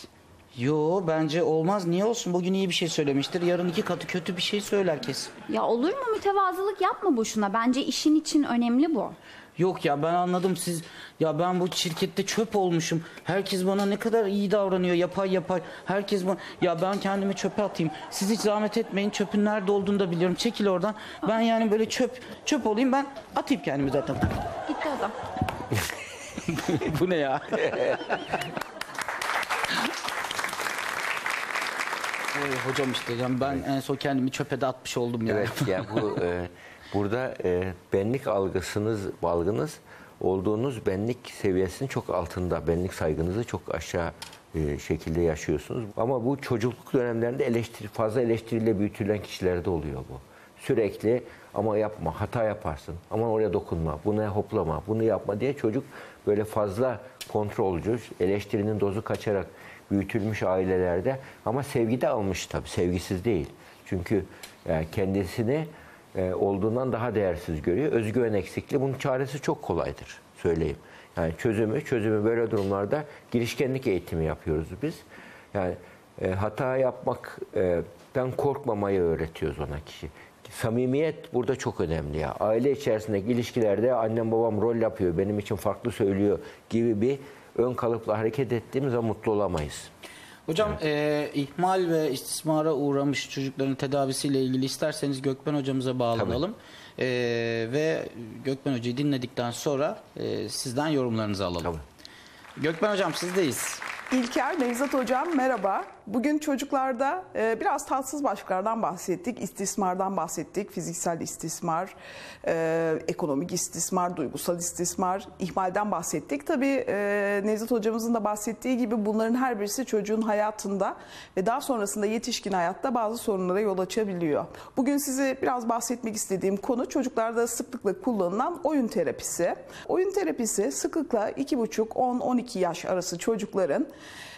Yo bence olmaz. Niye olsun? Bugün iyi bir şey söylemiştir. Yarın iki katı kötü bir şey söyler kesin. Ya olur mu mütevazılık yapma boşuna. Bence işin için önemli bu. Yok ya ben anladım siz ya ben bu şirkette çöp olmuşum. Herkes bana ne kadar iyi davranıyor yapay yapay. Herkes bana ya ben kendimi çöpe atayım. Siz hiç zahmet etmeyin çöpün nerede olduğunu da biliyorum. Çekil oradan. Ben yani böyle çöp çöp olayım ben atayım kendimi zaten. Gitti adam. bu ne ya? Ee, hocam işte yani ben en son kendimi çöpe de atmış oldum yani. Evet ya bu e, burada e, benlik algısınız, algınız olduğunuz benlik seviyesinin çok altında. Benlik saygınızı çok aşağı e, şekilde yaşıyorsunuz. Ama bu çocukluk dönemlerinde eleştiri, fazla eleştiriyle büyütülen kişilerde oluyor bu. Sürekli ama yapma, hata yaparsın. Ama oraya dokunma, buna hoplama, bunu yapma diye çocuk böyle fazla kontrolcü, eleştirinin dozu kaçarak büyütülmüş ailelerde ama sevgi de almış tabii, sevgisiz değil. Çünkü e, kendisini olduğundan daha değersiz görüyor. Özgüven eksikliği bunun çaresi çok kolaydır söyleyeyim. Yani çözümü çözümü böyle durumlarda girişkenlik eğitimi yapıyoruz biz. Yani e, hata yapmaktan korkmamayı öğretiyoruz ona kişi. Samimiyet burada çok önemli ya. Aile içerisindeki ilişkilerde annem babam rol yapıyor, benim için farklı söylüyor gibi bir ön kalıpla hareket ettiğimiz zaman mutlu olamayız. Hocam e, ihmal ve istismara uğramış çocukların tedavisiyle ilgili isterseniz Gökben hocamıza bağlanalım. E, ve Gökben hocayı dinledikten sonra e, sizden yorumlarınızı alalım. Tabii. Gökben hocam sizdeyiz. İlker, Nevzat Hocam merhaba. Bugün çocuklarda e, biraz tatsız başlıklardan bahsettik. İstismardan bahsettik. Fiziksel istismar, e, ekonomik istismar, duygusal istismar, ihmalden bahsettik. Tabii e, Nevzat Hocamızın da bahsettiği gibi bunların her birisi çocuğun hayatında ve daha sonrasında yetişkin hayatta bazı sorunlara yol açabiliyor. Bugün size biraz bahsetmek istediğim konu çocuklarda sıklıkla kullanılan oyun terapisi. Oyun terapisi sıklıkla 2,5-10-12 yaş arası çocukların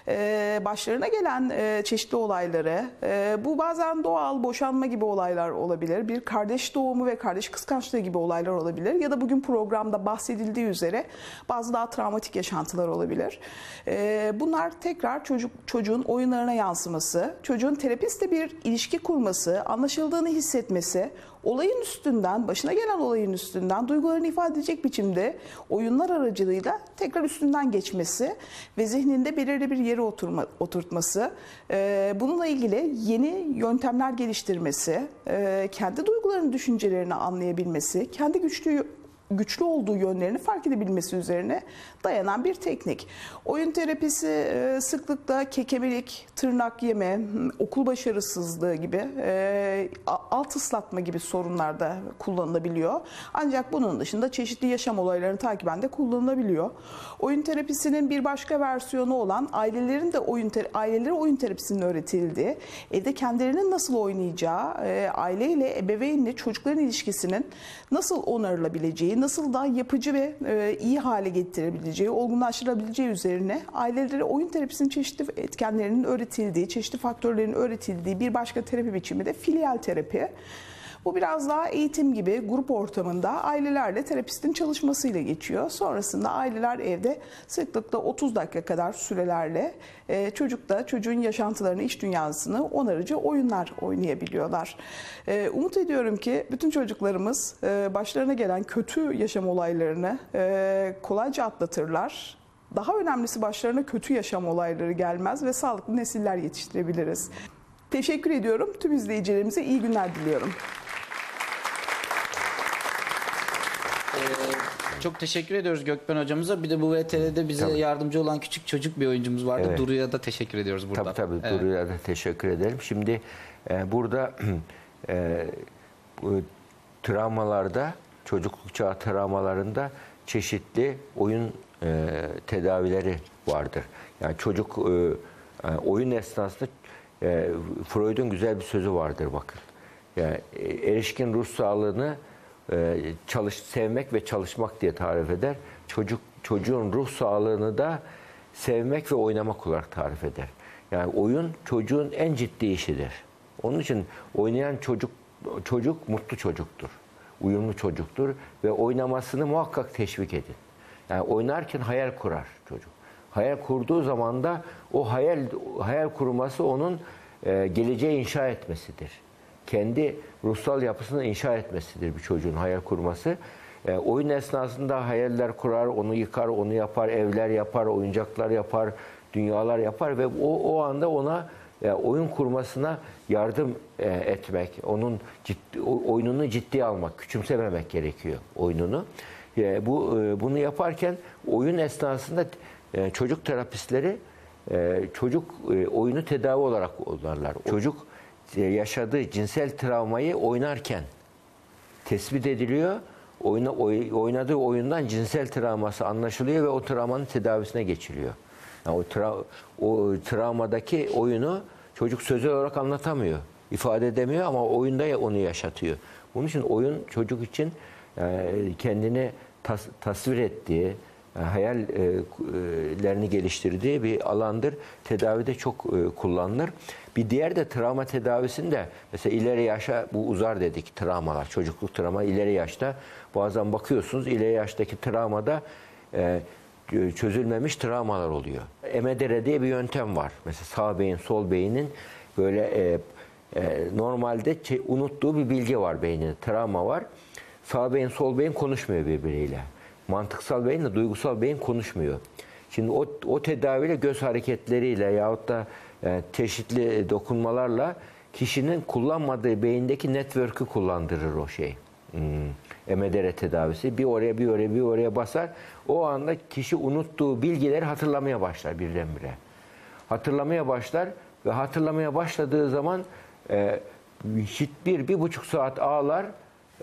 e, başlarına gelen e, çeşitli olayları, e, bu bazen doğal boşanma gibi olaylar olabilir, bir kardeş doğumu ve kardeş kıskançlığı gibi olaylar olabilir ya da bugün programda bahsedildiği üzere bazı daha travmatik yaşantılar olabilir. E, bunlar tekrar çocuk çocuğun oyunlarına yansıması, çocuğun terapistle bir ilişki kurması, anlaşıldığını hissetmesi, olayın üstünden, başına gelen olayın üstünden duygularını ifade edecek biçimde oyunlar aracılığıyla tekrar üstünden geçmesi ve zihninde belirli bir yere oturma, oturtması, e, bununla ilgili yeni yöntemler geliştirmesi, e, kendi duygularını, düşüncelerini anlayabilmesi, kendi güçlü güçlü olduğu yönlerini fark edebilmesi üzerine dayanan bir teknik. Oyun terapisi e, sıklıkla kekemelik, tırnak yeme, m, okul başarısızlığı gibi e, alt ıslatma gibi sorunlarda kullanılabiliyor. Ancak bunun dışında çeşitli yaşam olaylarını takiben de kullanılabiliyor. Oyun terapisinin bir başka versiyonu olan ailelerin de oyun ailelere oyun terapisinin öğretildiği, evde kendilerinin nasıl oynayacağı, e, aileyle, ebeveynle çocukların ilişkisinin nasıl onarılabileceği, nasıl daha yapıcı ve e, iyi hale getirebileceği, olgunlaştırabileceği üzerine ailelere oyun terapisinin çeşitli etkenlerinin öğretildiği, çeşitli faktörlerin öğretildiği bir başka terapi biçimi de filial terapi. Bu biraz daha eğitim gibi grup ortamında ailelerle terapistin çalışmasıyla geçiyor. Sonrasında aileler evde sıklıkla 30 dakika kadar sürelerle e, çocukla çocuğun yaşantılarını, iç dünyasını onarıcı oyunlar oynayabiliyorlar. E, umut ediyorum ki bütün çocuklarımız e, başlarına gelen kötü yaşam olaylarını e, kolayca atlatırlar. Daha önemlisi başlarına kötü yaşam olayları gelmez ve sağlıklı nesiller yetiştirebiliriz. Teşekkür ediyorum. Tüm izleyicilerimize iyi günler diliyorum. Çok teşekkür ediyoruz Gökben hocamıza. Bir de bu VTR'de bize Tabii. yardımcı olan küçük çocuk bir oyuncumuz vardı. Evet. Duru'ya da teşekkür ediyoruz burada. Tabii tabii Evet. Duru'ya da teşekkür ederim. Şimdi e, burada e, bu travmalarda, çocukluk çağı travmalarında çeşitli oyun e, tedavileri vardır. Yani çocuk e, e, oyun esnasında e, Freud'un güzel bir sözü vardır bakın. Yani e, erişkin ruh sağlığını e, çalış sevmek ve çalışmak diye tarif eder. Çocuk çocuğun ruh sağlığını da sevmek ve oynamak olarak tarif eder. Yani oyun çocuğun en ciddi işidir. Onun için oynayan çocuk çocuk mutlu çocuktur. Uyumlu çocuktur ve oynamasını muhakkak teşvik edin. Yani oynarken hayal kurar çocuk. Hayal kurduğu zaman da o hayal hayal kurması onun e, geleceği inşa etmesidir. Kendi ruhsal yapısını inşa etmesidir bir çocuğun hayal kurması. E, oyun esnasında hayaller kurar, onu yıkar, onu yapar, evler yapar, oyuncaklar yapar, dünyalar yapar ve o, o anda ona e, oyun kurmasına yardım e, etmek, onun ciddi, oyununu ciddiye almak, küçümsememek gerekiyor oyununu. E, bu e, bunu yaparken oyun esnasında e, çocuk terapistleri e, çocuk e, oyunu tedavi olarak kullanırlar. Çocuk yaşadığı cinsel travmayı oynarken tespit ediliyor. Oyuna, oy- oynadığı oyundan cinsel travması anlaşılıyor ve o travmanın tedavisine geçiliyor. Yani o, tra- o travmadaki oyunu çocuk sözel olarak anlatamıyor, ifade edemiyor ama oyunda ya- onu yaşatıyor. Bunun için oyun çocuk için e, kendini tas- tasvir ettiği, e, hayallerini geliştirdiği bir alandır. Tedavide çok e, kullanılır. Bir diğer de travma tedavisinde mesela ileri yaşa bu uzar dedik travmalar, çocukluk travma ileri yaşta bazen bakıyorsunuz ileri yaştaki travmada e, çözülmemiş travmalar oluyor. EMDR diye bir yöntem var. Mesela sağ beyin, sol beynin böyle e, e, normalde unuttuğu bir bilgi var beyninde. Travma var. Sağ beyin, sol beyin konuşmuyor birbiriyle. Mantıksal beyinle duygusal beyin konuşmuyor. Şimdi o, o tedaviyle göz hareketleriyle yahut da e, çeşitli dokunmalarla kişinin kullanmadığı beyindeki network'ü kullandırır o şey. Hmm. EMDR tedavisi. Bir oraya bir oraya bir oraya basar. O anda kişi unuttuğu bilgileri hatırlamaya başlar birdenbire. Hatırlamaya başlar ve hatırlamaya başladığı zaman e, bir, bir buçuk saat ağlar.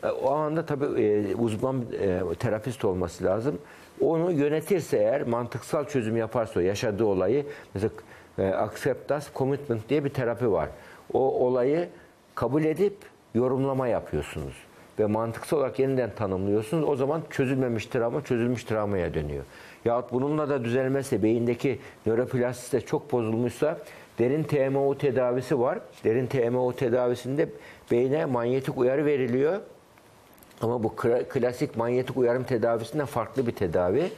E, o anda tabii e, uzman e, terapist olması lazım. Onu yönetirse eğer mantıksal çözüm yaparsa yaşadığı olayı mesela acceptance commitment diye bir terapi var. O olayı kabul edip yorumlama yapıyorsunuz ve mantıksal olarak yeniden tanımlıyorsunuz. O zaman çözülmemiş travma çözülmüş travmaya dönüyor. Yahut bununla da düzelmezse beyindeki nöroplastisite çok bozulmuşsa derin TMO tedavisi var. Derin TMO tedavisinde beyne manyetik uyarı veriliyor. Ama bu kla- klasik manyetik uyarım tedavisinden farklı bir tedavi.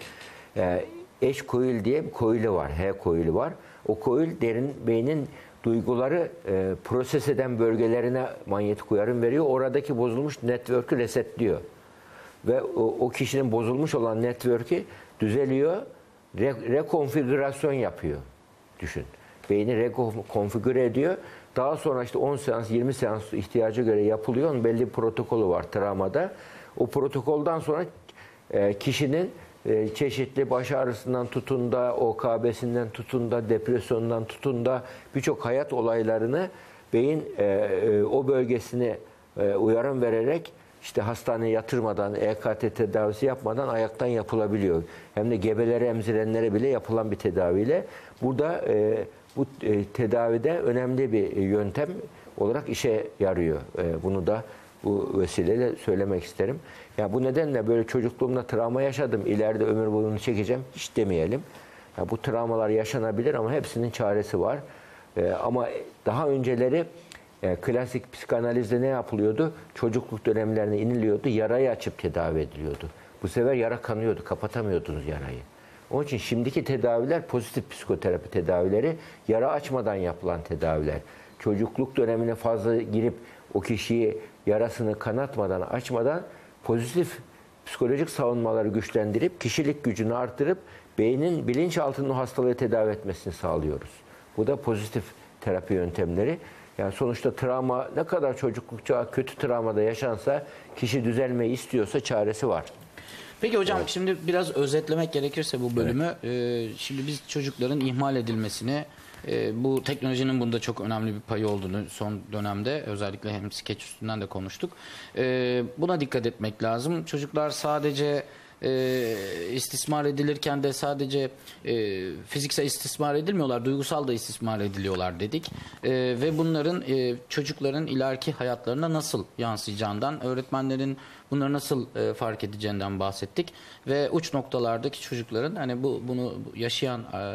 Ee, eş koil diye bir koili var. H koili var. O koil derin beynin duyguları e, proses eden bölgelerine manyetik uyarım veriyor. Oradaki bozulmuş network'ü resetliyor. Ve o, o kişinin bozulmuş olan network'ü düzeliyor. Re- rekonfigürasyon yapıyor. Düşün. Beyni rekonfigüre ediyor. Daha sonra işte 10 seans, 20 seans ihtiyaca göre yapılıyor. Onun belli bir protokolü var travmada. O protokoldan sonra e, kişinin e, çeşitli baş ağrısından tutun da, OKB'sinden tutun da, depresyondan tutun da birçok hayat olaylarını beyin e, o bölgesine e, uyarım vererek işte hastaneye yatırmadan, EKT tedavisi yapmadan ayaktan yapılabiliyor. Hem de gebelere, emzirenlere bile yapılan bir tedaviyle. Burada e, bu e, tedavide önemli bir yöntem olarak işe yarıyor. E, bunu da bu vesileyle söylemek isterim. Ya bu nedenle böyle çocukluğumda travma yaşadım. İleride ömür boyu bunu çekeceğim. Hiç demeyelim. Ya bu travmalar yaşanabilir ama hepsinin çaresi var. E, ama daha önceleri e, klasik psikanalizde ne yapılıyordu? Çocukluk dönemlerine iniliyordu. Yarayı açıp tedavi ediliyordu. Bu sefer yara kanıyordu. Kapatamıyordunuz yarayı. Onun için şimdiki tedaviler pozitif psikoterapi tedavileri yara açmadan yapılan tedaviler. Çocukluk dönemine fazla girip o kişiyi yarasını kanatmadan, açmadan pozitif psikolojik savunmaları güçlendirip kişilik gücünü artırıp beynin bilinçaltının o hastalığı tedavi etmesini sağlıyoruz. Bu da pozitif terapi yöntemleri. Yani sonuçta travma ne kadar çocuklukça kötü travmada yaşansa kişi düzelmeyi istiyorsa çaresi var. Peki hocam şimdi biraz özetlemek gerekirse bu bölümü e, şimdi biz çocukların ihmal edilmesini e, bu teknolojinin bunda çok önemli bir payı olduğunu son dönemde özellikle hem skeç üstünden de konuştuk. E, buna dikkat etmek lazım. Çocuklar sadece e, istismar edilirken de sadece e, fiziksel istismar edilmiyorlar, duygusal da istismar ediliyorlar dedik. E, ve bunların e, çocukların ileriki hayatlarına nasıl yansıyacağından, öğretmenlerin bunları nasıl e, fark edeceğinden bahsettik. Ve uç noktalardaki çocukların hani bu bunu yaşayan e,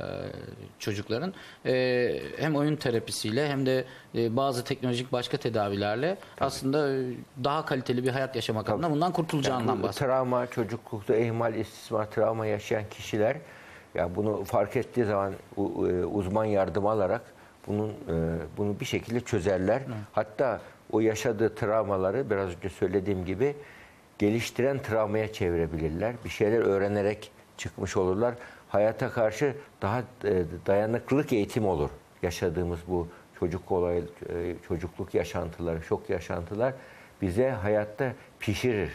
çocukların e, hem oyun terapisiyle hem de e, bazı teknolojik başka tedavilerle aslında e, daha kaliteli bir hayat yaşamak adına bundan kurtulacağından Yani bahsettik. Travma, çocuklukta ihmal, istismar, travma yaşayan kişiler ya bunu fark ettiği zaman e, uzman yardım alarak bunun e, bunu bir şekilde çözerler. Hatta o yaşadığı travmaları biraz önce söylediğim gibi geliştiren travmaya çevirebilirler. Bir şeyler öğrenerek çıkmış olurlar. Hayata karşı daha e, dayanıklılık eğitimi olur. Yaşadığımız bu çocuk olay, e, çocukluk yaşantıları, şok yaşantılar bize hayatta pişirir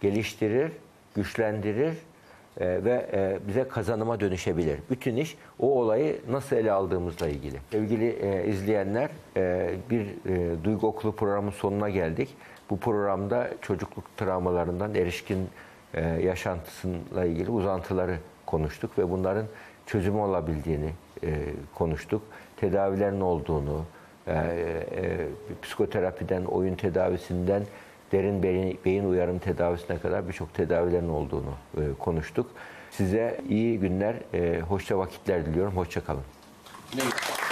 geliştirir, güçlendirir e, ve bize kazanıma dönüşebilir. Bütün iş o olayı nasıl ele aldığımızla ilgili. Sevgili izleyenler, bir duygu okulu programının sonuna geldik. Bu programda çocukluk travmalarından erişkin e, yaşantısıyla ilgili uzantıları konuştuk ve bunların çözümü olabildiğini e, konuştuk. Tedavilerin olduğunu, e, e, psikoterapiden, oyun tedavisinden derin beyin, beyin uyarım tedavisine kadar birçok tedavilerin olduğunu e, konuştuk. Size iyi günler, e, hoşça vakitler diliyorum. Hoşça kalın. Ne-